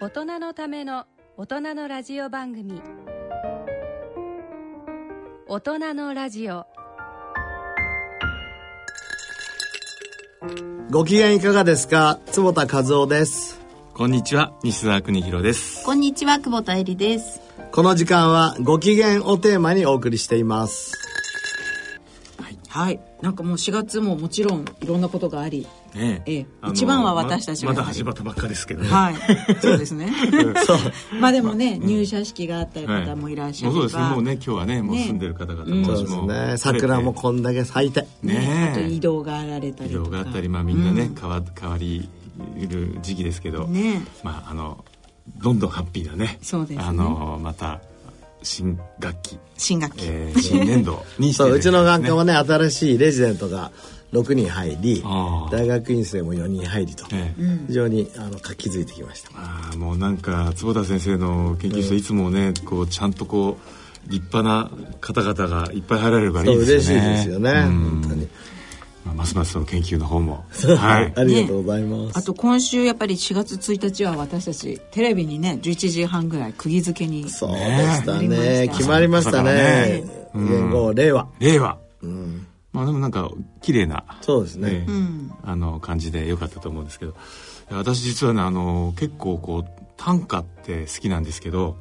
大人のための大人のラジオ番組。大人のラジオ。ご機嫌いかがですか？坪田和夫です。こんにちは。西澤邦弘です。こんにちは。久保田恵里です。この時間はご機嫌をテーマにお送りしています。はい、はい、なんかもう4月ももちろんいろんなことがありねえ。え一番は私たちままだ始まったばっかですけどね。はい。そうですね。そう。まあでもね、入社式があった方もいらっしゃる、もうそうです。ねもうね今日はねもう住んでる方々も、そうですね。桜もこんだけ咲いて。ねあと移ね動があられたり移とか動があったりまあみんなね、変わ変わりる時期ですけど、ね。まああのどんどんハッピーなね。そうですね。あのまた新学期、新学期、えー、新年度にしてそううちの学科もねね新しいレジデントが6人入り大学院生も4人入りとええ。非常にあの活気づいてきました。ああもうなんか坪田先生の研究室、いつもねこうちゃんとこう立派な方々がいっぱい入られるからいそいうですよね。嬉しいですよねうん。本当に。まあますますその研究の方も。はい。ありがとうございます、あと今週やっぱり4月1日は私たちテレビにね11時半ぐらい釘付けにそうでしたね。ね。決まりましたね。うん。元号令和。令和。うんまあでもなんか綺麗なそうですね、ええうん。あの感じで良かったと思うんですけど。私実はねあの結構こう短歌って好きなんですけど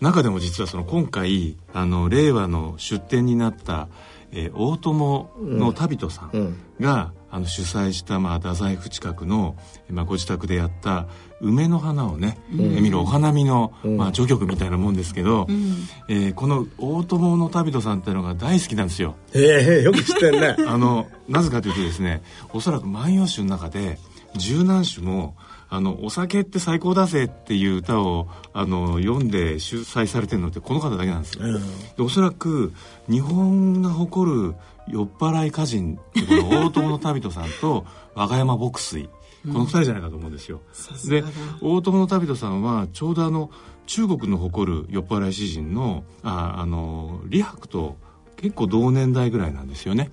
中でも実はその今回あの令和の出展になった、えー大友の旅人さうん。ん。が、あの主催した、まあ、太宰府近くの、まあ、ご自宅でやった梅の花をね、えー見るお花見の、うん。まあ、序曲みたいなもんですけど、うん。えーこの大友の旅人さんっていうのが大好きなんですよ。ええよく知ってんね。あのなぜかというとですねおそらく「万葉集」の中で十何首もあの「お酒って最高だぜ」っていう歌をあの読んで主催されてるのってこの方だけなんですよ。うん。でおそらく日本が誇る酔っ払い歌人大友の旅人さんと和歌山牧水。この二人じゃないかと思うんですよ。で大友の旅人さんはちょうどあの中国の誇る酔っ払い詩人のああの李白と結構同年代ぐらいなんですよね。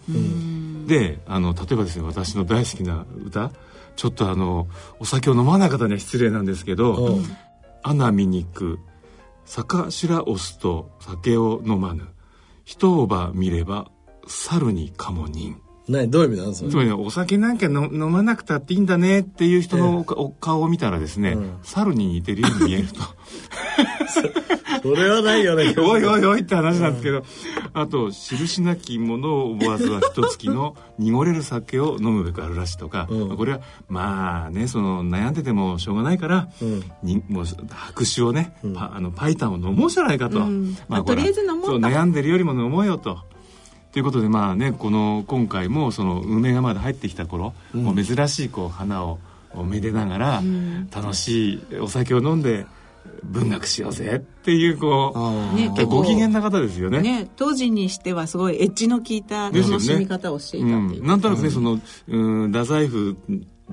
であの例えばですね私の大好きな歌ちょっとあのお酒を飲まない方には失礼なんですけどうん「穴見にく酒白押すと酒を飲まぬ。人をば見れば猿にかも人」何どういう意味なん？ですかつまりねお酒なんかの飲まなくたっていいんだねっていう人のおお顔を見たらですね、うん。猿に似てるように見えると。それはないよね。おいおいおいって話なんですけど、あと、印なきものを思わずは一月の 濁れる酒を飲むべくあるらしいとか、うん。これは、まあね、その悩んでてもしょうがないから、うん。にもう白酒をね、うん。パあのパイタンを飲もうじゃないかと。うん。まあとりあえず飲もうとそう悩んでるよりも飲もうよと。ということでまあねこの今回もその梅がまだ入ってきた頃、もう珍しいこう花をめでながら、楽しいお酒を飲んで文学しようぜっていうこうあね結構ご機嫌な方ですよね。ね当時にしてはすごいエッジの効いた楽しみ方をしていたっていう。うん、なんとなくね、そのうん太宰府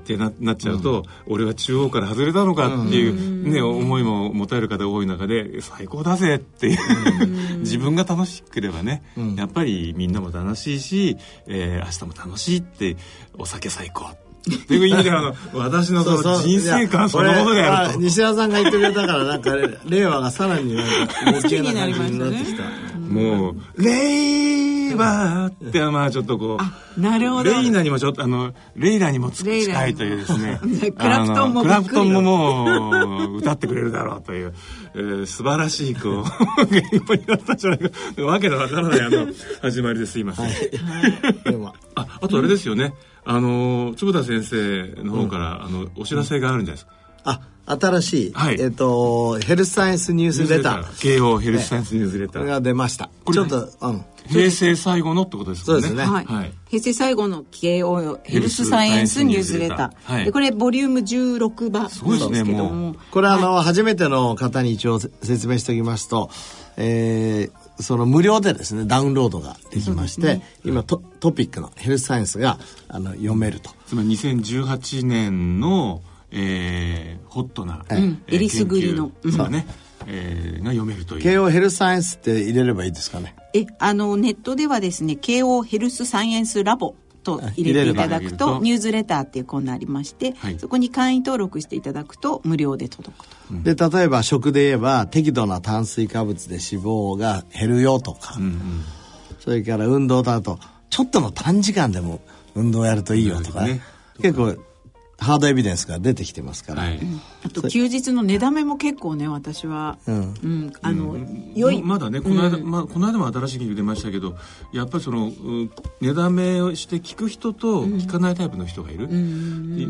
ってななっちゃうと、俺は中央から外れたのかっていう、ね思いも持たれる方が多い中で最高だぜっていう、自分が楽しければね、うん。やっぱりみんなも楽しいし、えー明日も楽しいってお酒最高っていう意味で あの私のその人生観そのものであると。西田さんが言ってくれたからなんか令和がさらになんかご機嫌な感じになってきたもう「レイバー」ってまあちょっとこうなるほど。レイナにもちょっとあのレイラにも近いというですねクラプトンもクラプトンももう歌ってくれるだろうという、えー素晴らしいこう 言語になったんじゃないかわけのわからないあの 始まりですいません、でもああとあれですよね。あの坪田先生の方から、あのお知らせがあるんじゃないですか、あ新しい、はい。えっ、とヘルスサイエンスニュースレター慶応ヘルスサイエンスニュースレター、が出ました。これちょっとうん。平成最後のってことですもんね。そうですね。はい、はい。平成最後の慶応ヘルスサイエンスニュースレター、はい。でこれボリューム16番すごいですねも。もこれあの、初めての方に一応せ説明しておきますと、えーその無料でですねダウンロードができまして、今トトピックのヘルスサイエンスがあの読めると。つまり2018年の、えーホットな、んえーえりすぐりの。研究がね、えーが読めるという。慶応ヘルスサイエンスって入れればいいですかね？えあのネットではですね慶応ヘルスサイエンスラボと入れていただくとニュースレターっていうコーナーありまして、はい。そこに会員登録していただくと無料で届くと。で例えば食で言えば適度な炭水化物で脂肪が減るよとか、うんうん。それから運動だとちょっとの短時間でも運動やるといいよとかね。ね。結構ハードエビデンスが出てきてますから、はい。あと休日の寝だめも結構ね私は、うん。うん。あの、良いまだねこの間、まあ、この間も新しい研究出ましたけどやっぱりそのうん寝だめをして聞く人と聞かないタイプの人がいる、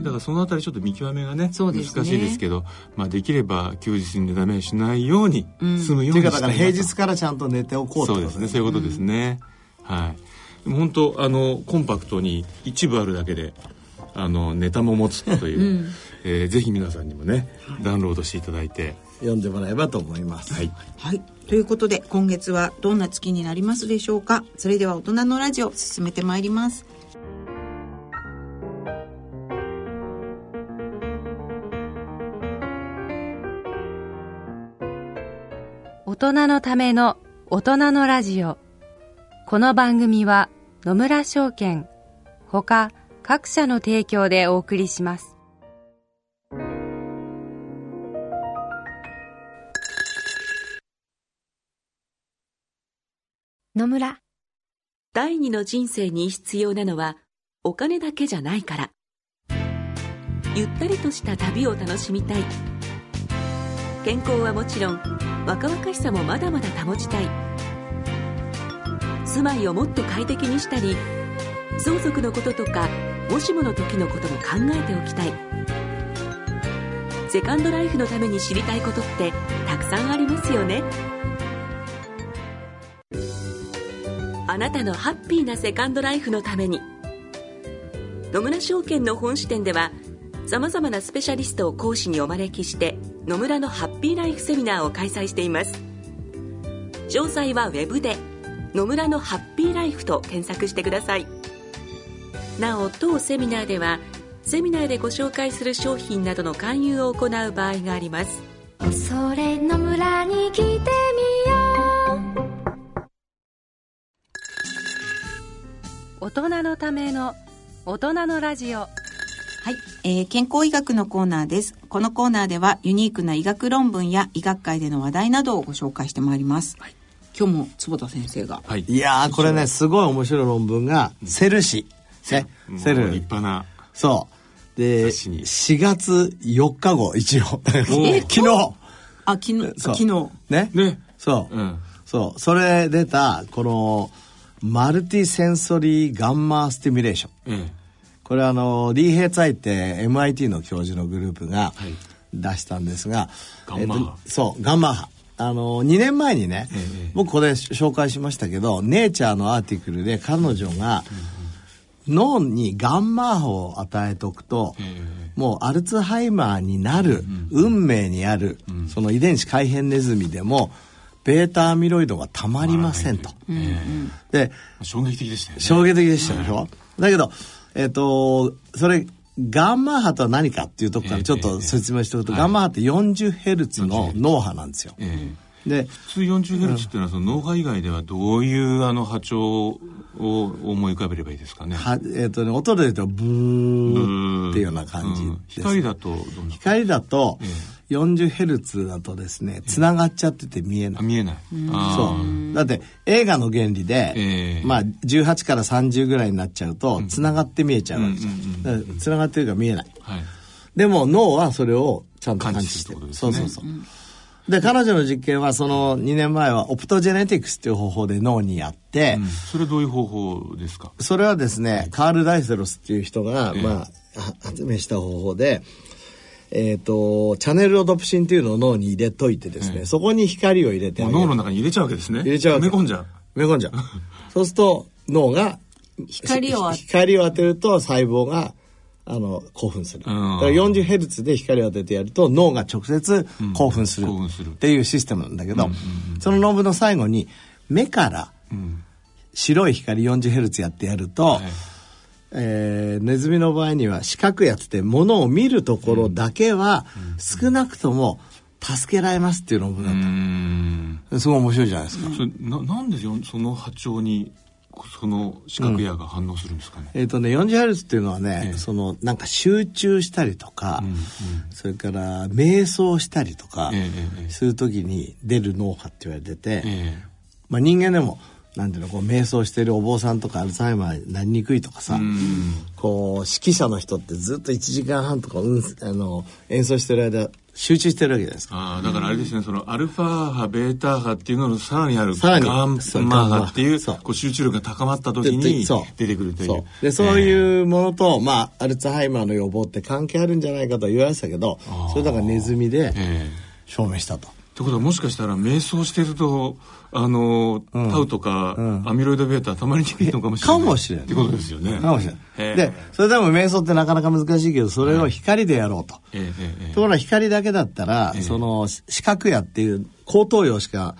だからそのあたりちょっと見極めがねね。難しいですけど、まあ、できれば休日に寝だめしないように済むようにっていうかだから平日からちゃんと寝ておこうそうですね。そういうことですね、はい。本当あのコンパクトに一部あるだけであのネタも持つという、えーぜひ皆さんにもねダウンロードしていただいて。読んでもらえばと思います、はい。はい。ということで、今月はどんな月になりますでしょうか？それでは大人のラジオ、進めてまいります。大人のための大人のラジオ。この番組は野村証券ほか各社の提供でお送りします。野村。第二の人生に必要なのはお金だけじゃないから。ゆったりとした旅を楽しみたい。健康はもちろん若々しさもまだまだ保ちたい。住まいをもっと快適にしたり相続のこととかもしもの時のことも考えておきたい。セカンドライフのために知りたいことってたくさんありますよね。あなたのハッピーなセカンドライフのために。野村証券の本支店ではさまざまなスペシャリストを講師にお招きして野村のハッピーライフセミナーを開催しています。詳細はウェブで「野村のハッピーライフ」と検索してください。なお当セミナーではセミナーでご紹介する商品などの勧誘を行う場合があります。それの村に来てみよう。大人のための大人のラジオ。はい、えー健康医学のコーナーです。このコーナーではユニークな医学論文や医学界での話題などをご紹介してまいります。今日も坪田先生が。はい。いやーこれねすごい面白い論文がセル誌、ね。もうセル。立派なそう。で雑誌に。4月4日後一応。昨日。あ、昨日、そう。昨日。ね。ね。そう、うん。そう。それ出たこのマルティセンソリーガンマスティミュレーション。えこれはあのリーヘイツァイって MIT の教授のグループがはい。出したんですが、ガンマ波えっとそうガンマ波あの2年前にね、ええ僕これ紹介しましたけどネイチャーのアーティクルで彼女が脳にガンマ波を与えておくと、もうアルツハイマーになる、運命にある、その遺伝子改変ネズミでもベータアミロイドがたまりませんと。でえ衝撃的でしたよね。衝撃的でしたでしょ、だけど、えっ、と、それ、ガンマ波とは何かっていうところからちょっと説明しておくと、ガンマ波って 40Hz の脳波なんですよ。ええ。で、普通 40Hz っていうのはその脳波以外ではどういうあの波長を思い浮かべればいいですかねはえっ、とね、音で言うとブーっていうような感じうんです。光だとどんな光だとえ、40Hz だとですね、繋がっちゃってて見えない。あ見えないあそーう。だって映画の原理で、ええまあ18から30ぐらいになっちゃうと、繋がって見えちゃうわけですようんうんうん。だから繋がってるから見えない。はいでも脳はそれをちゃんと感知してる。そうそうそう。で、彼女の実験はその2年前はオプトジェネティクスっていう方法で脳にやって、うん。それはどういう方法ですか？それはですね、カール・ダイセロスっていう人が、ええ。まあ、は発明した方法で、えっ、と、チャネルロドプシンっていうのを脳に入れといてですね、ええ。そこに光を入れて脳の中に入れちゃうわけですね。入れちゃうわけ。埋め込んじゃう埋め込んじゃう。そうすると脳が光を当て光を当てると細胞があの興奮する。だうん。から 40Hz で光を当ててやると脳が直接興奮する。っていうシステムなんだけど、その論文の最後に目からうん。白い光 40Hz やってやると、い。えーネズミの場合には視覚やってて物を見るところだけは少なくとも助けられますっていう論文だうっん。た。すごい面白いじゃないですか。ななんでよその波長にその視覚野が反応するんですかね、えっ、とね 40Hz っていうのはね、ええ。そのなんか集中したりとか、それから瞑想したりとかするときに出る脳波って言われてて、えまあ、人間でもなんていうのこう瞑想してるお坊さんとかアルツハイマーになりにくいとかさ、えうん。こう指揮者の人ってずっと1時間半とか、うん、あの演奏してる間集中してるわけじゃないですか。ああだからあれですねそのアルファ波ベータ波っていうののさらにあるガンマ波っていうこう集中力が高まった時でに出てくるという。そう。でそういうものと、まあアルツハイマーの予防って関係あるんじゃないかとは言われてたけどそれだからネズミでええ。証明したと。ってことはもしかしたら瞑想してるとあの、タウとか、アミロイド β たまりにくいのかもしれない。かもしれない。ってことですよね。かもしれない。で、それでも瞑想ってなかなか難しいけど、それを光でやろうと。ところが光だけだったら、ええ。その視覚野っていう高等葉しか、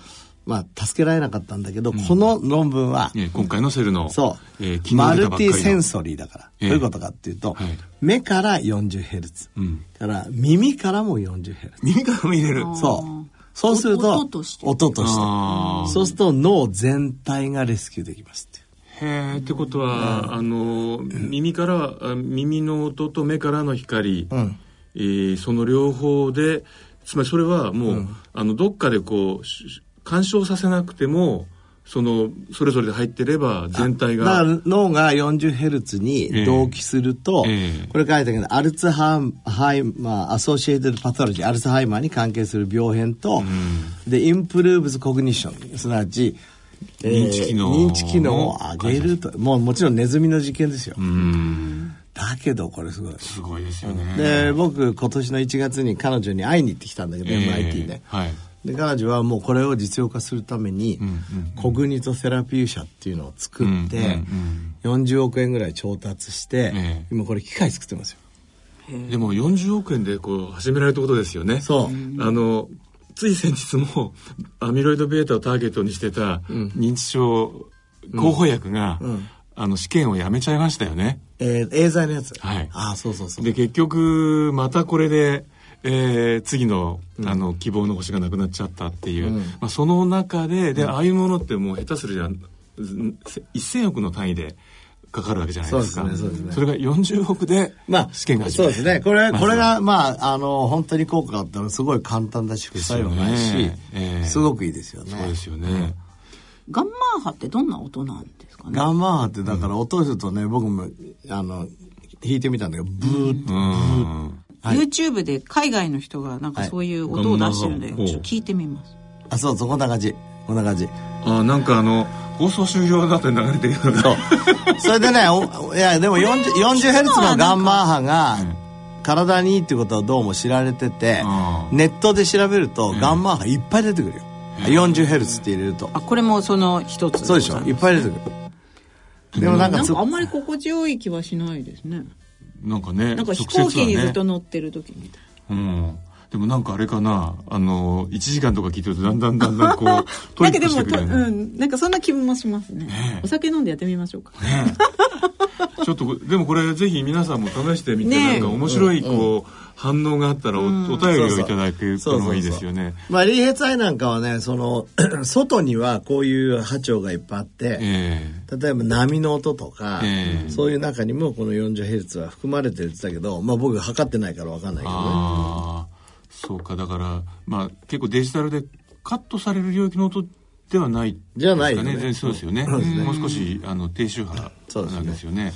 まあ、助けられなかったんだけど、この論文は、ええ今回のセルのそう、ええ昨日マルティセンソリーだから、ええ。どういうことかっていうと、はい。目から 40Hz、うん。から耳からも 40Hz。耳からも入れる。そう。そうすると、音として。音として。そうすると脳全体がレスキューできますっていう。へえってことは、あの耳からあ耳の音と目からの光、ん。えーその両方でつまりそれはもう、あのどっかでこうし干渉させなくてもそのそれぞれで入ってれば全体だかがら脳が 40Hz に同期すると、ええこれ書いたけど、 Alzheimer associated pathology、アルツハイマーに関係する病変と、で、インプルーブズコグニッション、すなわち、えー認知機能認知機能を上げると。もうもちろんネズミの実験ですよ。うんだけどこれすごい。すごいですよね。で、僕今年の1月に彼女に会いに行ってきたんだけど、ええ MIT で。はいで彼女はもうこれを実用化するために、コグニトセラピー社っていうのを作って、うんうん40億円ぐらい調達して、ええ今これ機械作ってますよ。でも40億円でこう始められたことですよね。そう。あのつい先日もアミロイド β をターゲットにしてた認知症候補薬が、あの試験をやめちゃいましたよね。えー、エーザイのやつ。はいああ、そうそうそう。で結局またこれで、えー次のあの希望の星がなくなっちゃったっていう、まあ、その中でで、ああいうものってもう下手するじゃん。1000億の単位でかかるわけじゃないですか。そうですねそうですね。れが40億でまあ、試験が始まる。そうですね。これ、これが、まあ、あの、本当に効果があったらすごい簡単だし、副作用ないし、ですよね。ええ。すごくいいですよね。そうですよね、ガンマー波ってどんな音なんですかね？ガンマ波ってだから音するとね、僕も、あの、弾いてみたんだけど、ブーって、うんはい YouTube で海外の人がなんかそういう音を出してるんで、はいちょっと聞いてみます。あ、そうそう、こんな感じ。こんな感じ。あなんかあの放送終了だと流れてるようなそう。それでね、おいや、でも 40, 40ヘルツのガンマ波が体にいいってことはどうも知られててネットで調べるとガンマ波いっぱい出てくるよ。40ヘルツって入れると。あ、これもその一つそうでしょいっぱい出てくる。でもなんかんかあんまり心地よい気はしないですね。なんかねなんか飛行機にねずっと乗ってる時みたいうんでもなんかあれかなあの1時間とか聞いてるとだんだんだんだんこうな。トリッなんかでも、クしてくるよねうん、なんかそんな気もしますね。ねお酒飲んでやってみましょうか。ちょっとでもこれぜひ皆さんも試してみて、ねえ。なんか面白いこう、反応があったらお,、お便りをいただけるそうのもいいですよね。まあ、リーヘツアイなんかはね、その、外にはこういう波長がいっぱいあって、え例えば波の音とか、ええ。そういう中にもこの 40Hz は含まれてるって言ってたけど、まあ僕測ってないから分かんないけどね。ああそうか。だからまあ結構デジタルでカットされる領域の音ではないじゃないよねですかね。そうですよね、そうですね。もう少しあの低周波なんですよね。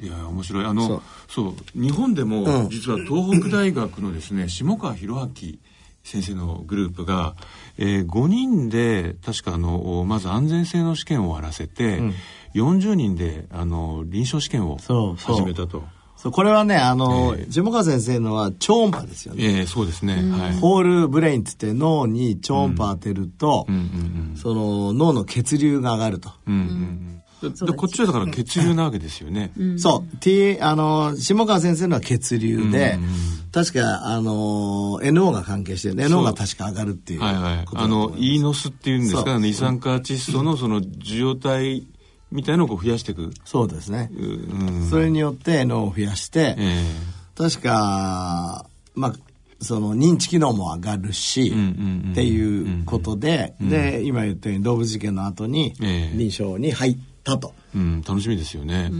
いや面白い。あのそそうう日本でも、うん。実は東北大学のですね下川博明先生のグループが、えー5人で確かあのまず安全性の試験を終わらせて、40人であの臨床試験を始めたと。そうこれはね、あの、ええ下川先生のは超音波ですよね。ええそうですね、はい。ホールブレインって言って脳に超音波当てると、うんうん。その脳の血流が上がると。うんうんうんこっちはだから血流なわけですよね。そう、T、あの、下川先生のは血流で、うんうん確か、あの、NO が関係してる。NO が確か上がるっていうはいはい。あのイーノスっていうんですか、二酸化窒素のその受容体みたいのをこう増やしていく。そうですね。うん。それによって NO を増やして、え確か、まあ、その認知機能も上がるし、うんうんうんっていうことで、で、今言ったように動物実験の後にええ。臨床に入ったと。うん、楽しみですよね。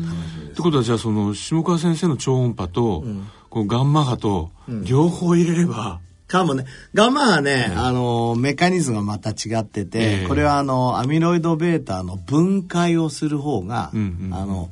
ってことはじゃあその下川先生の超音波と、こうガンマ波と両方入れれば、かもね。ガンマはね、あの、メカニズムがまた違ってて、ええ。これはあの、アミロイド β の分解をする方が、うんうんあの、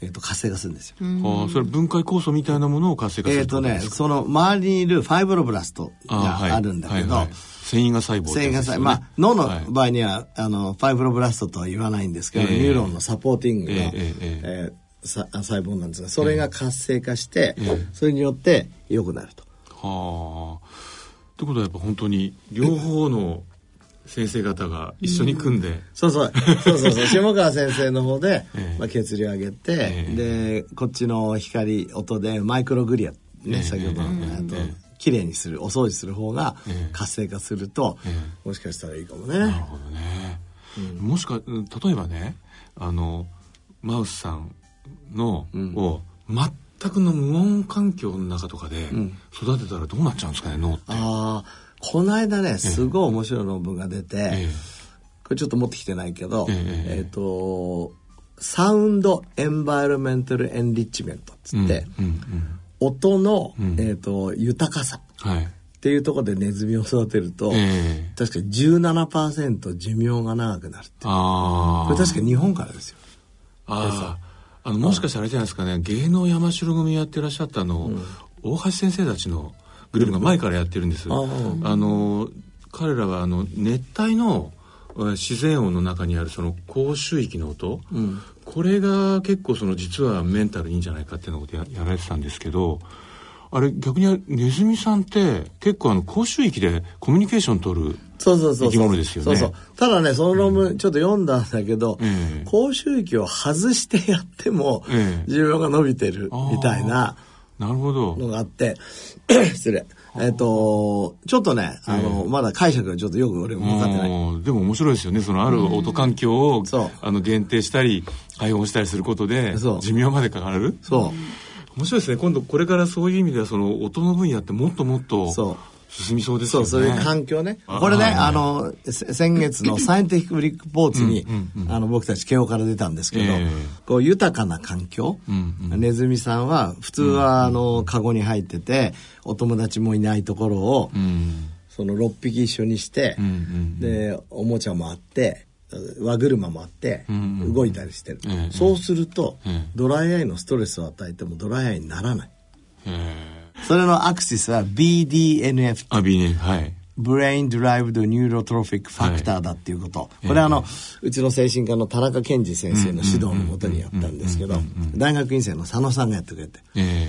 えっ、と、活性化するんですよ。ああそれ分解酵素みたいなものを活性化するえっ、とね、ってことですか？その周りにいるファイブロブラストがあるんだけど、はいはい繊維が細胞って繊維がさ、やつですよね。まあ、脳のはい。場合には、あの、ファイブロブラストとは言わないんですけど、ええ。ニューロンのサポーティングの、ええええーさ細胞なんですが、それが活性化して、ええ。それによって良くなると。はあ。ってことはやっぱ本当に両方の先生方が一緒に組んで、そうそう、そうそうそう、下川先生の方で、ええ。まあ、血流上げて、ええ。で、こっちの光、音でマイクログリア、ね、ええ。先ほどの、ええ。あとええ、綺麗にする、お掃除する方がええ。活性化すると、えもしかしたらいいかもね。なるほどね、もしかうん例えばねあのマウスさんの、を全くの無音環境の中とかで育てたらどうなっちゃうんですかね脳って。ああ、この間ね、すごい面白い論文が出て、えこれちょっと持ってきてないけど、えええっ、と、サウンドエンバイロメンタルエンリッチメントっつえって、うんうん音の、ん。えっ、と、豊かさ。はい。っていうところでネズミを育てると、ええ。確か17%寿命が長くなるって。これ確か日本からですよ。あああのもしかしたらあれじゃないですかね。芸能山城組やってらっしゃったあの、大橋先生たちのグループが前からやってるんです、ああの彼らはあの熱帯のえー自然音の中にあるその高周域の音、これが結構その実はメンタルいいんじゃないかっていうのことややられてたんですけどあれ逆にネズミさんって結構あの高周域でコミュニケーション取るそうそうそう。生き物ですよね。そうそう。ただね、その論文ちょっと読んだんだけど、ええ。高周域を外してやっても、ええ。寿命が伸びてるみたいななるほど。のがあって、失礼。えっ、と、ちょっとね、あの、まだ解釈がちょっとよく俺も分かってない。うんでも面白いですよね。そのある音環境を、あの限定したり解放したりすることで寿命までかかる？そう。面白いですね。今度これからそういう意味ではその音の分野ってもっともっとそう進みそうですよね。そう、そういう環境ね。あこれね、はいあの、せ先月のサイエンティフィック・リッポーツに、あの、僕たち慶応から出たんですけど、ええ。こう、豊かな環境、ネズミさんは、普通は、あの、カゴに入ってて、お友達もいないところを、うん。その6匹一緒にして、で、おもちゃもあって、輪車もあって、動いたりしてる。ええ。そうすると、ええ。ドライアイのストレスを与えてもドライアイにならない。えそれの axis は BDNF ー、あ B ねはい。 brain-derived neurotrophic factor だっていうこと、これはあの、うちの精神科の田中健二先生の指導のもとにやったんですけど大学院生の佐野さんがやってくれて、え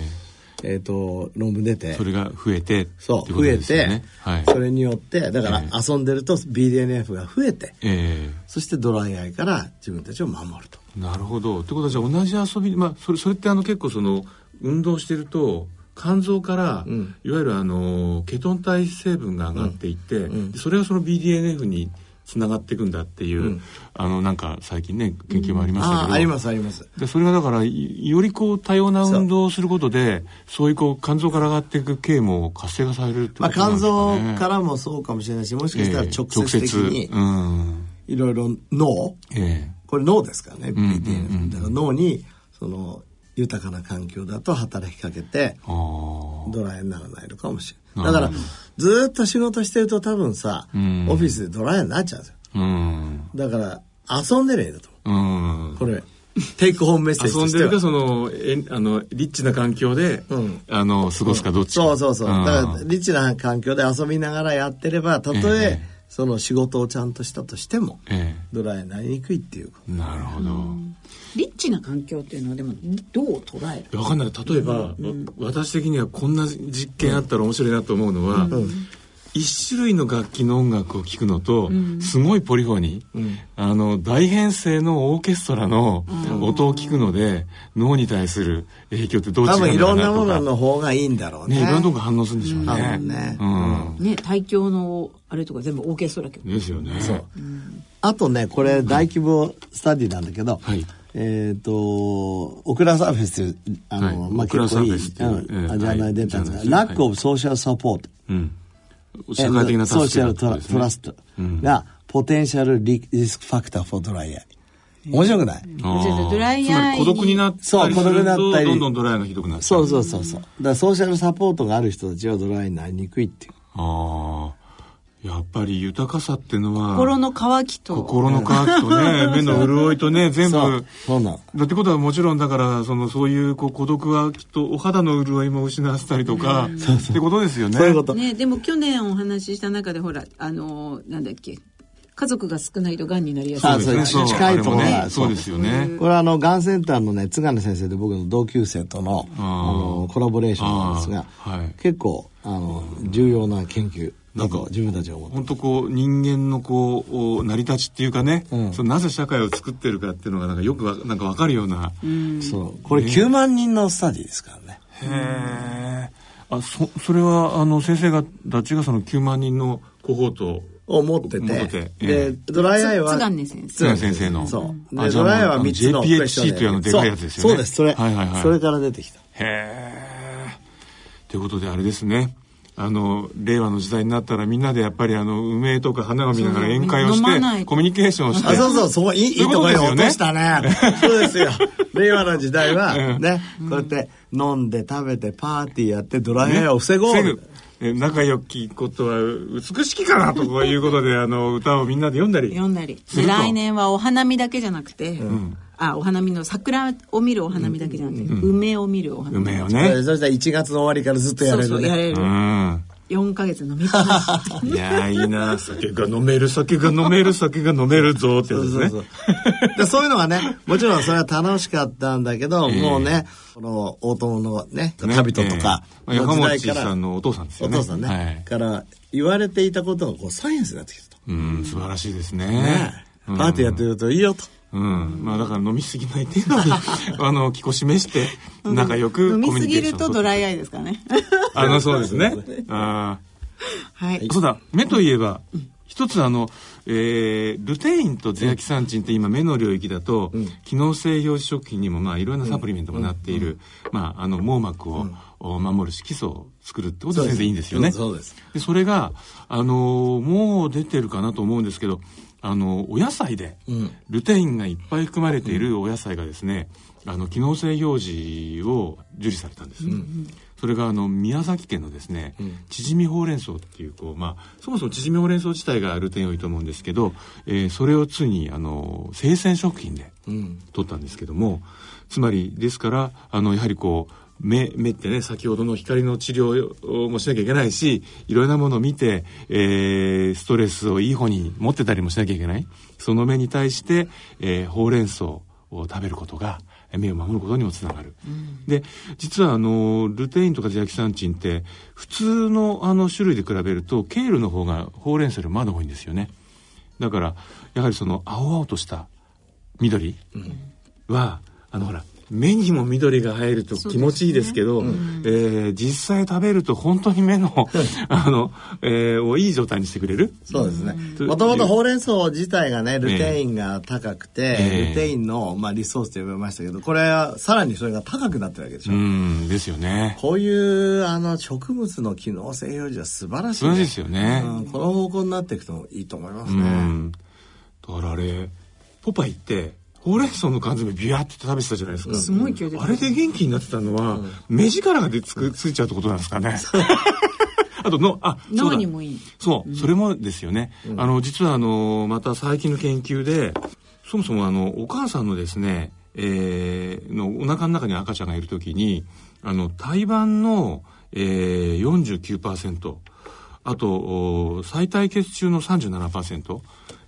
え。っと論文出て。ー、それが増えてそう増えて、はい。それによってだから遊んでると BDNF が増えてえそしてドライアイから自分たちを守ると。ー、なるほど。ってことはじゃあ同じ遊びまあそれそれってあの結構その運動してると肝臓から、ん。いわゆるあのケトン体成分が上がっていって、でそれがその BDNF につながっていくんだっていう、あのなんか最近ね研究もありましたけど、ああありますあります。でそれがだからいよりこう多様な運動をすることでそういうこう肝臓から上がっていく系も活性化されるってことまあ、肝なんですか臓ねからもそうかもしれないしもしかしたらええ直接的にうん。いろいろ脳。えこれ脳ですからね、んうんうん。BDNF だから脳にその豊かな環境だと働きかけてドライにならないのかもしれない。だからずーっと仕事してると多分さ、ん。オフィスでドライになっちゃうんですよ。うん。だから遊んでるいいだとう。ん。これテイクホームメッセージ遊んでるかそのえあのリッチな環境で、うん。あの過ごすかどっちか、そうそうそう、ん。だからリッチな環境で遊びながらやってればたとえええその仕事をちゃんとしたとしてもえドライになりにくいっていうえなるほど、リッチな環境っていうのはでもどう捉える？わかんない。例えば、わ私的にはこんな実験あったら面白いなと思うのは、一種類の楽器の音楽を聴くのと、すごいポリフォニー、あの大編成のオーケストラの音を聞くので、脳に対する影響ってどう違多分いうんだろうなとか。ろんなものの方がいいんだろうね。ねいろんなとこ反応するんでしょう多ね。分ね。うん。ね大教のあれとか全部オーケストラ曲ですよね。そう。あとねこれ大規模スタディなんだけど、はい。えっ、とオクラサーフェスっていうあの、はい。まあ結構いい、サーフェスっていううん。ええジャーナルで出たんですが、はい。ラックオブソーシャルサポート。うん。社会的なソーシャルトラトラスト。が、ポテンシャルリリスクファクターフォードライアイ面白くない、ドライアイつまり孤独になったりすそう孤独るとになったり。どんどんドライアイがひどくなっちゃそううそうそうそう。だからソーシャルサポートがある人たちはドライになりにくいっていう。ああやっぱり豊かさっていうのは心の渇きと。心の渇きとね 目の潤いとね全部。そう。そうなの。だってことはもちろんだからそのそういうこう孤独はきっとお肌の潤いも失わせたりとかってことですよね。そういうこと、ね、でも去年お話しした中でほら、あの、なんだっけ、家族が少ないと癌になりやすい。あそう。ですね。近いところがそうですよね。これはあの、がんセンターのね、津金先生で僕の同級生との、あの、コラボレーションなんですが、はい。結構、あの、重要な研究だと自分たちは思って本当こう人間のこうお成り立ちっていうかね、うん。そのなぜ社会を作ってるかっていうのがなんかよくわなんかわかるような、そう。これ9万人のスタディですからね。へえあそそれはあの先生がたちがその9万人のコホートを持ってて、持っててえで、ドライアイは、津金先生。先生の。そう。あで、ドライアイは3つの JPHC というあのでかいやつですよね。そうそうです、それ。はいはいはい。それから出てきた。へえということであれですねあの令和の時代になったらみんなでやっぱりあの梅とか花を見ながら宴会をしてコミュニケーションをして。あ、そうそう、そこ、いい、いいそういうところにことですよね。落としたね。そうですよ。令和の時代は、うんね、こうやって飲んで食べてパーティーやってドライアイを防ごう。防ぐ。え仲良きことは美しきかなとこういうことであの歌をみんなで読んだり読んだり。来年はお花見だけじゃなくて、あ、お花見の桜を見るお花見だけじゃなくて、梅を見るお花見。梅をそねそしたら1月の終わりからずっとやそうれるね。そう、やれるう。ん4ヶ月飲みっぱなし。いやーいいな 酒が飲める酒が飲める酒が飲めるぞってやつですねそうそうそう。でそういうのがね、もちろんそれは楽しかったんだけど、もうね、この大友のね、ね旅人とかええの時代山から、本さんのお父さんですよねお父さんね、はいから言われていたことがこうサイエンスになってきたと。うん素晴らしいですねねパーティーやってるといいよと。うん、まあだから飲みすぎない程度に あの気を示して仲良くコ飲みミュニケーすぎるとションを取って。ドライアイですからね。あのそうですね。あ はい。ー。そうだ。目といえば一つあの、えールテインとゼアキサンチンって今目の領域だと、機能性表示食品にもまあいろんなサプリメントもなっている、まああの網膜を、お守る色素を作るってことで先生いいんですよね。そうです。でそれが、あのーもう出てるかなと思うんですけど、あのお野菜で、んルテインがいっぱい含まれているお野菜がですね、あの機能性表示を受理されたんです、それがあの宮崎県のですね、縮みほうれん草っていうこう、まあ、そもそも縮みほうれん草自体がルテイン多いと思うんですけど、えーそれをついにあの生鮮食品でうん。取ったんですけどもつまりですからあのやはりこう目目ってね先ほどの光の治療もしなきゃいけないしいろんなものを見て、えーストレスをいい方に持ってたりもしなきゃいけない。その目に対して、えーほうれん草を食べることが目を守ることにもつながる、で実はあのルテインとかゼアキサンチンって普通のあの種類で比べるとケールの方がほうれん草よりまだ多いんですよね。だからやはりその青々とした緑は、あのほら目にも緑が入ると気持ちいいですけど、えー実際食べると本当に目の あの、えーをいい状態にしてくれる？そうですね。うん。もともとほうれん草自体がね、ルテインが高くて、ええ。ルテインの、まあ、リソースと呼ばれましたけど、これはさらにそれが高くなってるわけでしょ。うんですよね。こういうあの植物の機能性表示は素晴らしい、素晴らしいですよね。うんこの方向になっていくといいと思いますうね。ん。だからあれポパイってほうれん草の缶詰ビューって食べてたじゃないですか、すごい勢いで。あれで元気になってたのは、目力がでつくついちゃうってことなんですかね あとのあ脳だにもいい。そう、それもですよね。あの、実はあの、また最近の研究で、そもそもあの、お母さんのですね、えーのお腹の中に赤ちゃんがいるときに、あの、胎盤の、えー、49%、あと、お最体血中の37%、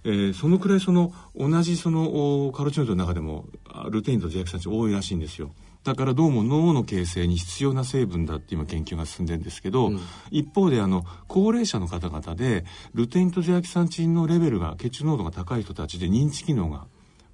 えーそのくらいその、同じその、おカロチノイドの中でも、あルテインとゼアキサンチン多いらしいんですよ。だからどうも脳の形成に必要な成分だって今研究が進んでるんですけど、一方であの高齢者の方々でルテインとゼアキサンチンのレベルが血中濃度が高い人たちで認知機能が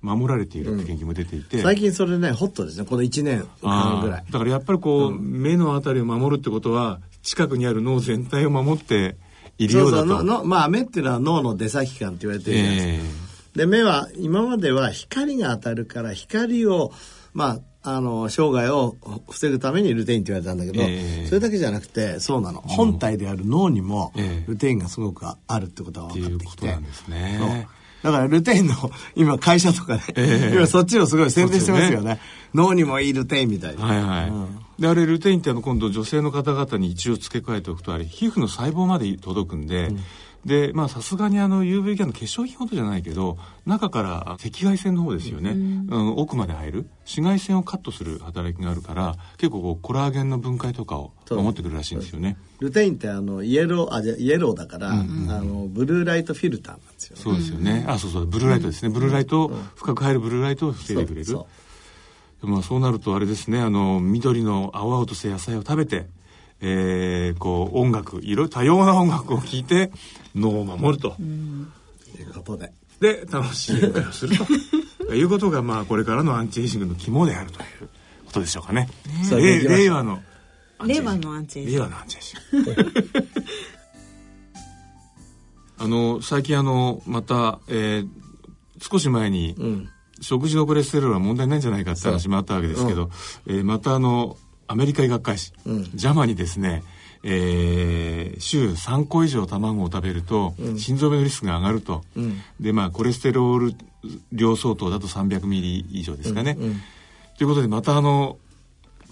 守られているって研究も出ていて、最近それね、ホットですね。この1年間ぐらい。だからやっぱりこう、目のあたりを守るってことは近くにある脳全体を守っているそうそうようだと。ののまあ目っていうのは脳の出先感って言われてるじゃないですか。えで目は今までは光が当たるから光をまああの生涯を防ぐためにルテインって言われたんだけど、ええ。それだけじゃなくてそうなの。本体である脳にもええ。ルテインがすごくあるってことが分かってきて、いうことなんですね。そう。だからルテインの今会社とかね、ええ。今そっちをすごい宣伝してますよそね。脳にもいいルテインみたいな。はいはい、であれルテインってあの今度女性の方々に一応付け加えておくとあれ皮膚の細胞まで届くんで、でまあさすがにあの UV キャンの化粧品ほどじゃないけど中から赤外線の方ですよね、うん。奥まで入る。紫外線をカットする働きがあるから結構こうコラーゲンの分解とかをそう。守ってくるらしいんですよね。ルテインってあのイエロー、あ、じゃイエローだから、あの、ブルーライトフィルターなんですよね。そうですよね、あそうそうブルーライトですね、ブルーライト、深く入るブルーライトを防いでくれる。そうまあ、そうなるとあれですねあの緑の青々とした野菜を食べて、えーこう音楽いろいろ多様な音楽を聴いて脳を守ると、ということで。で楽しい会をすると。いうことがまあこれからのアンチエイジングの肝であるということでしょうかね。そう令和の令和のアンチエイジ令和のアンチエイジング。あの最近あのまた、えー少し前に、うん。食事のコレステロールは問題ないんじゃないかって話もあったわけですけど、えーまたあのアメリカ医学会誌、うん。ジャマにですね、えー週3個以上卵を食べると、心臓病のリスクが上がると、ん。でまあコレステロール量相当だと300ミリ以上ですかね、ということでまたあの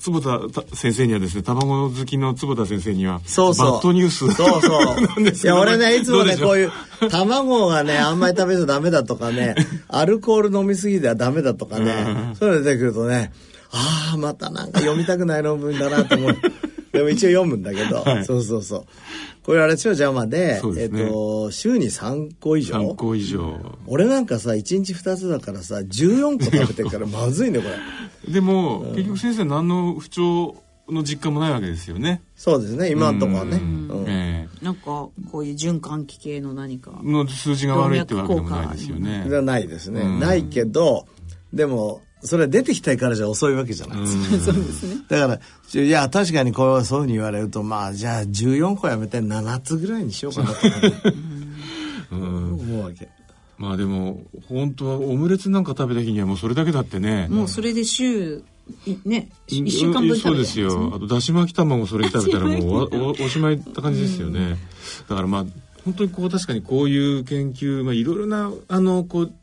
坪田た先生にはですね卵好きの坪田先生にはそうそう。バッドニュースそうそう。なんですけどいや、俺ね、いつもね、こういう、卵がね、あんまり食べちゃダメだとかね、アルコール飲みすぎてはダメだとかね、そういうの出てくるとね、ああ、またなんか読みたくない論文だなと思う。でも一応読むんだけど、はい。そうそうそう。これあれ超邪魔で、ですね。と、週に3個以上。3個以上。俺なんかさ、1日2つだからさ、14個食べてるからまずいね、これ。でも、結局先生何の不調の実感もないわけですよね。そうですね、今のところはね。うん。うん。えなんかこういう循環器系の何か。えの数字が悪いってわけでもないですよね。じゃないですね、うん。ないけどでもそれは出てきたいからじゃ遅いわけじゃない。ですか、そうですね。だからいや確かにこうそういうふうに言われるとまあじゃあ14個やめて7つぐらいにしようかなと うん。思うわけ。まあでも本当はオムレツなんか食べた日にはもうそれだけだってね。もうそれで週いね1週間分食べてそうですよ。あとだし巻き卵それ食べたら もうおおおしまいって感じですよね、だからまあ本当にこう確かにこういう研究、まあ、いろいろなあのこう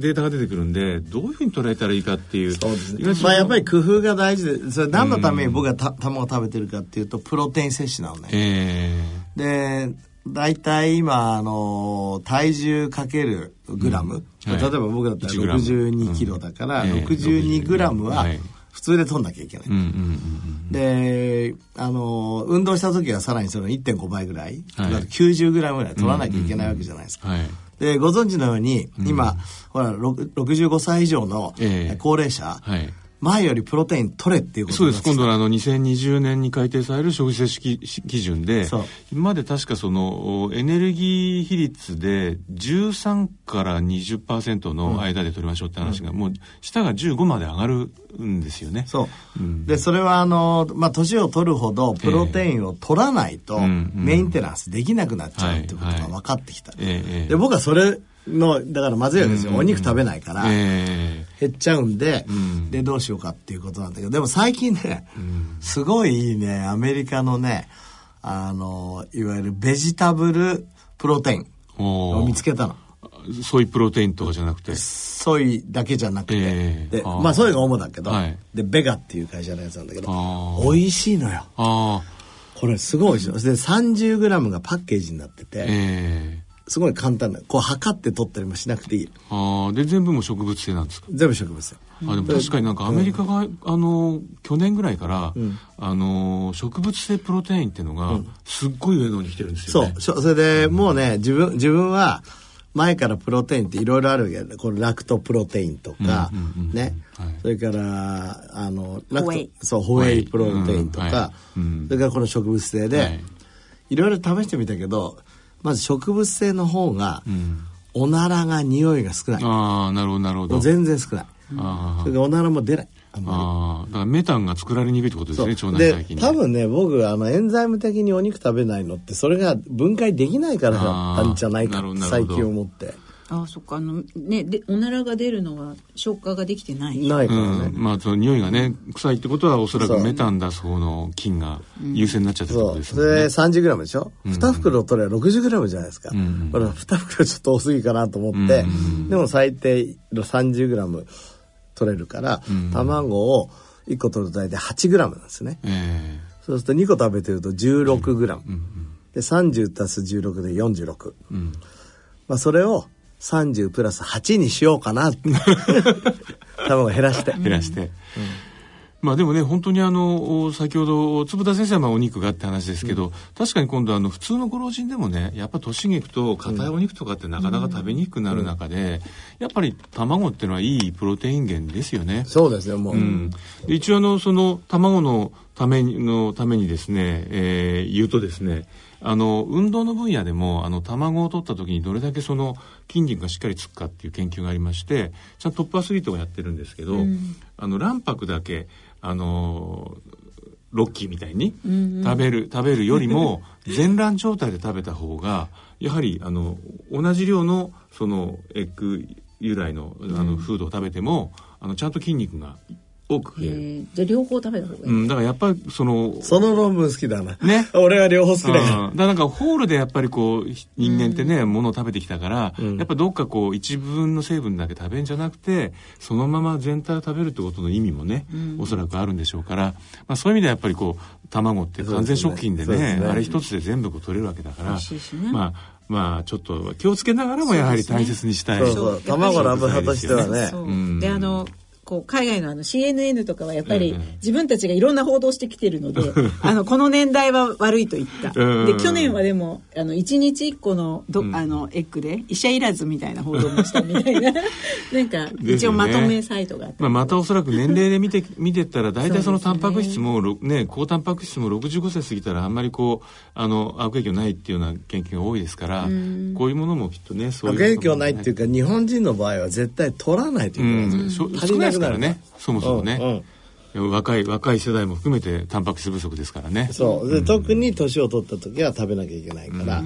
データが出てくるんでどういうふうに捉えたらいいかっていうそうですね。まあやっぱり工夫が大事でそれ何のために僕がた卵を食べてるかっていうとプロテイン摂取なのね。えで大体今あの体重かけるグラム、はい。例えば僕だったら1グラム。62キロだから、うん。ええ。62グラムははい。普通で取んなきゃいけない、ー、うんうんうんであの運動した時はさらにその1.5倍ぐらい、はい。だから90グラムぐらい取らなきゃいけないわけじゃないですか、はいでご存知のように今、ほらろく65歳以上のええ。高齢者、はい前よりプロテイン取れっていうことそうです。今度ははあの2020年に改定される食事摂取基基準で今まで確かそのおエネルギー比率で13から20%の間で取りましょうって話が、もう下が15まで上がるんですよね。そう、うん。でそれはあのまあ年を取るほどプロテインを取らないとメンテナンスできなくなっちゃうってことが分かってきた、ええええで僕はそれのだからまずいわけですよ、うん。お肉食べないから、え減っちゃうんで、うん。でどうしようかっていうことなんだけどでも最近ね、すごいいいねアメリカのねあのいわゆるベジタブルプロテインをー。見つけたの。ソイプロテインとかじゃなくて？ソイだけじゃなくて、でえー。まあソイが主だけど、はい。でベガっていう会社のやつなんだけど美味しいのよ。これすごい美味しいの。で 30g がパッケージになってて、ええすごい簡単なこう測って取ったりもしなくていい。ああで全部も植物性なんですか？全部植物性。あでも確かになんかアメリカが、あの去年ぐらいから、あの植物性プロテインっていうのが、すっごい上の方に来てるんですよね。そう。それでもうね自分自分は前からプロテインっていろいろあるけどこれラクトプロテインとか、ね、はい。それからあのラクトそうホエイプロテインとか、うんはい。うん。それからこの植物性で、はい。い、ろいろ試してみたけどまず植物性の方が、うん。おならが匂いが少ない。ああなるほどなるほど。全然少ない。あそれからおならも出ない。あああだからメタンが作られにくいってことですね腸内で細菌多分ね僕あのエンザイム的にお肉食べないのってそれが分解できないからだったんじゃないか最近思ってあああそっか。あのねでおならが出るのは消化ができてない。ないからね、うん、まあその匂いがね臭いってことはおそらくメタン出す方の菌が優勢になっちゃってことそう。ですもんね。それ 30g でしょ、う ?2 袋取れば 60g じゃないですか。ん。これ2袋ちょっと多すぎかなと思って、でも最低 30g 取れるから、卵を1個取ると大体 8g なんですね。えそうすると2個食べてると 16g。で、30足す16で46。まあそれを30プラス8にしようかな。卵減らして。え減らして、まあでもね本当にあのお先ほど坪田先生はまあお肉がって話ですけど、確かに今度あの普通のご老人でもねやっぱ年にいくと硬いお肉とかってなかなか食べにくくなる中で、やっぱり卵っていうのはいいプロテイン源ですよね。そうですよ、もう。うん、で一応あのその卵のためにのためにですね、えー言うとですねあの運動の分野でもあの卵を取った時にどれだけその筋肉がしっかりつくかっていう研究がありましてちゃんとトップアスリートがやってるんですけど、あの卵白だけあのロッキーみたいに食べる、食べるよりも 全卵状態で食べた方がやはりあの同じ量のそのエッグ由来のあのフードを食べても、あのちゃんと筋肉が多く。増えじゃあ両方食べた方がいい、うん、だからやっぱりそのその論文好きだな。ね。俺は両方好きだから。うん。だからなんかホールでやっぱりこうひ人間ってね、ものを食べてきたから、やっぱどっかこう一分の成分だけ食べるんじゃなくてそのまま全体を食べるってことの意味もね、おそらくあるんでしょうから、まあ、そういう意味ではやっぱりこう卵って完全食品でねそうですね。あれ一つで全部こう取れるわけだから美味しいしね。まあまあちょっと気をつけながらもやはり大切にしたい。そうそう。卵の油としてはね。であのこう海外のあの CNN とかはやっぱり自分たちがいろんな報道してきてるので、あのこの年代は悪いと言った。うん。で去年はでもあの1日1個のど、あのエッグで医者いらずみたいな報道もしたみたいな。なんか一応まとめサイトがあって、まあ、またおそらく年齢で見て 見てったら大体そのタンパク質もろね高タンパク質も65歳過ぎたらあんまりこうあの悪影響ないっていうような研究が多いですからこういうものもきっとねそういう悪影響ないっていうか、日本人の場合は絶対取らないといけないんですよ。うん。ないですからね。そもそもね、うんうん。若い若い世代も含めてタンパク質不足ですからね。そう。で、特に年を取った時は食べなきゃいけないから。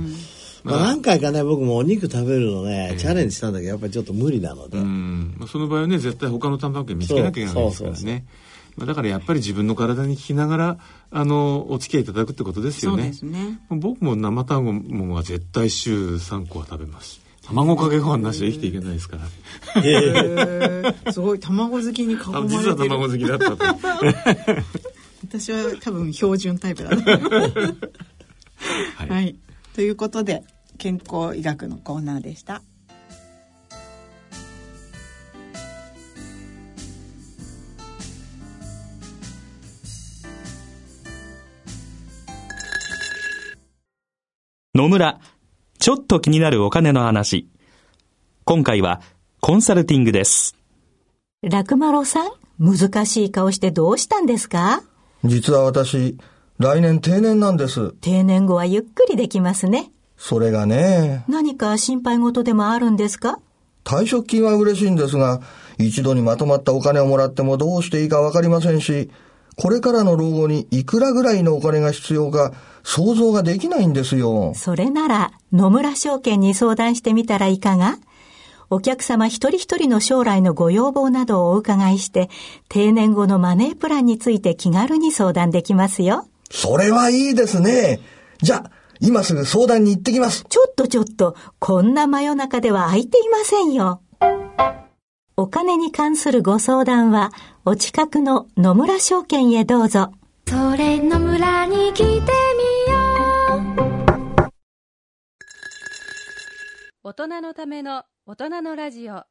まあ何回かね、僕もお肉食べるのね、チャレンジしたんだけど、やっぱりちょっと無理なので。うん。まあ、その場合はね絶対他のタンパク源見つけなきゃいけないですからね。まあ、だからやっぱり自分の体に効きながらあのお付き合いいただくってことですよそうねですね。僕も生卵は絶対週3個は食べます卵かけご飯なしで生きていけないですから、へーすごい卵好きに囲まあれてる。実は卵好きだったと私は多分標準タイプだな。はいはい。ということで健康医学のコーナーでした。野村、ちょっと気になるお金の話。今回はコンサルティングです。楽丸さん、難しい顔してどうしたんですか？実は私、来年定年なんです。定年後はゆっくりできますね。それがね、何か心配事でもあるんですか？退職金は嬉しいんですが、一度にまとまったお金をもらってもどうしていいかわかりませんし、これからの老後にいくらぐらいのお金が必要か想像ができないんですよ。それなら野村証券に相談してみたらいかが？お客様一人一人の将来のご要望などをお伺いして、定年後のマネープランについて気軽に相談できますよ。それはいいですね。じゃあ、今すぐ相談に行ってきます。ちょっとちょっと、こんな真夜中では空いていませんよ。お金に関するご相談は、お近くの野村証券へどうぞ。それの村に来てみよう。大人のための大人のラジオ。は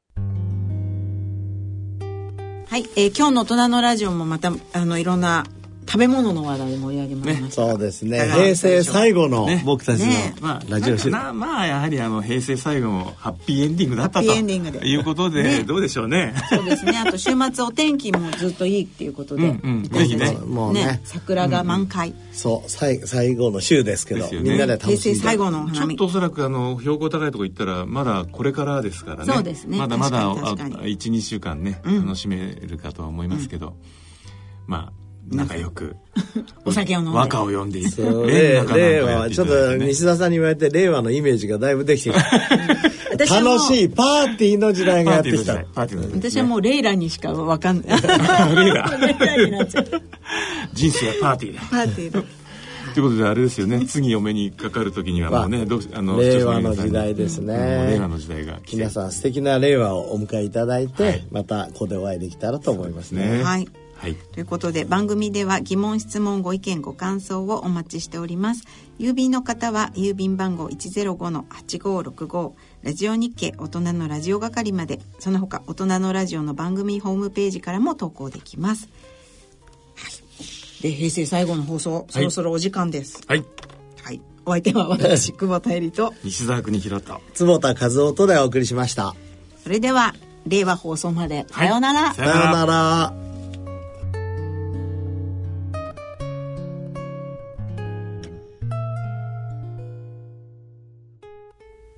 い、えー今日の大人のラジオもまたあのいろんな食べ物の話題で盛り上げました。そうですね。はい平成最後のね。僕たちのねまあ、ラジオシなまあやはりあの平成最後のハッピーエンディングだったと。いうことで、ね。どうでしょうね？そうですね。あと週末お天気もずっといいっていうことで、うんうん。ぜひね。もうね。桜が満開。そう、最最後の週ですけど、みんなで楽しんで。平成最後のお花見。ちょっとおそらくあの標高高いとこ行ったらまだこれからですからね。そうですね。まだまだ確かに確かに。12週間ね、うん。楽しめるかとは思いますけど、まあ仲良く。お酒を飲んで。和歌を読んでい令和は、ちょっと西田さんに言われて、令和のイメージがだいぶできてきた。楽しいパーティーの時代がやってきた。私はもうレイラにしかわかんない。レイラ。なっちゃう。人生はパーティーだ。パーティーだ。ということであれですよね。次お目にかかる時にはもうねどうあの令和の時代ですね。令和の時代が皆さん素敵な令和をお迎えいただいて、はい。またここでお会いできたらと思いますね。ね。はい。はい。ということで番組では疑問質問ご意見ご感想をお待ちしております。郵便の方は郵便番号105-8565ラジオ日経大人のラジオ係まで。その他大人のラジオの番組ホームページからも投稿できます。はい。で平成最後の放送そろそろお時間です。はい。はい、お相手は私久保田絵里と。西澤国平と。坪田和夫とでお送りしました。それでは令和放送まで、さようなら。ささようなら。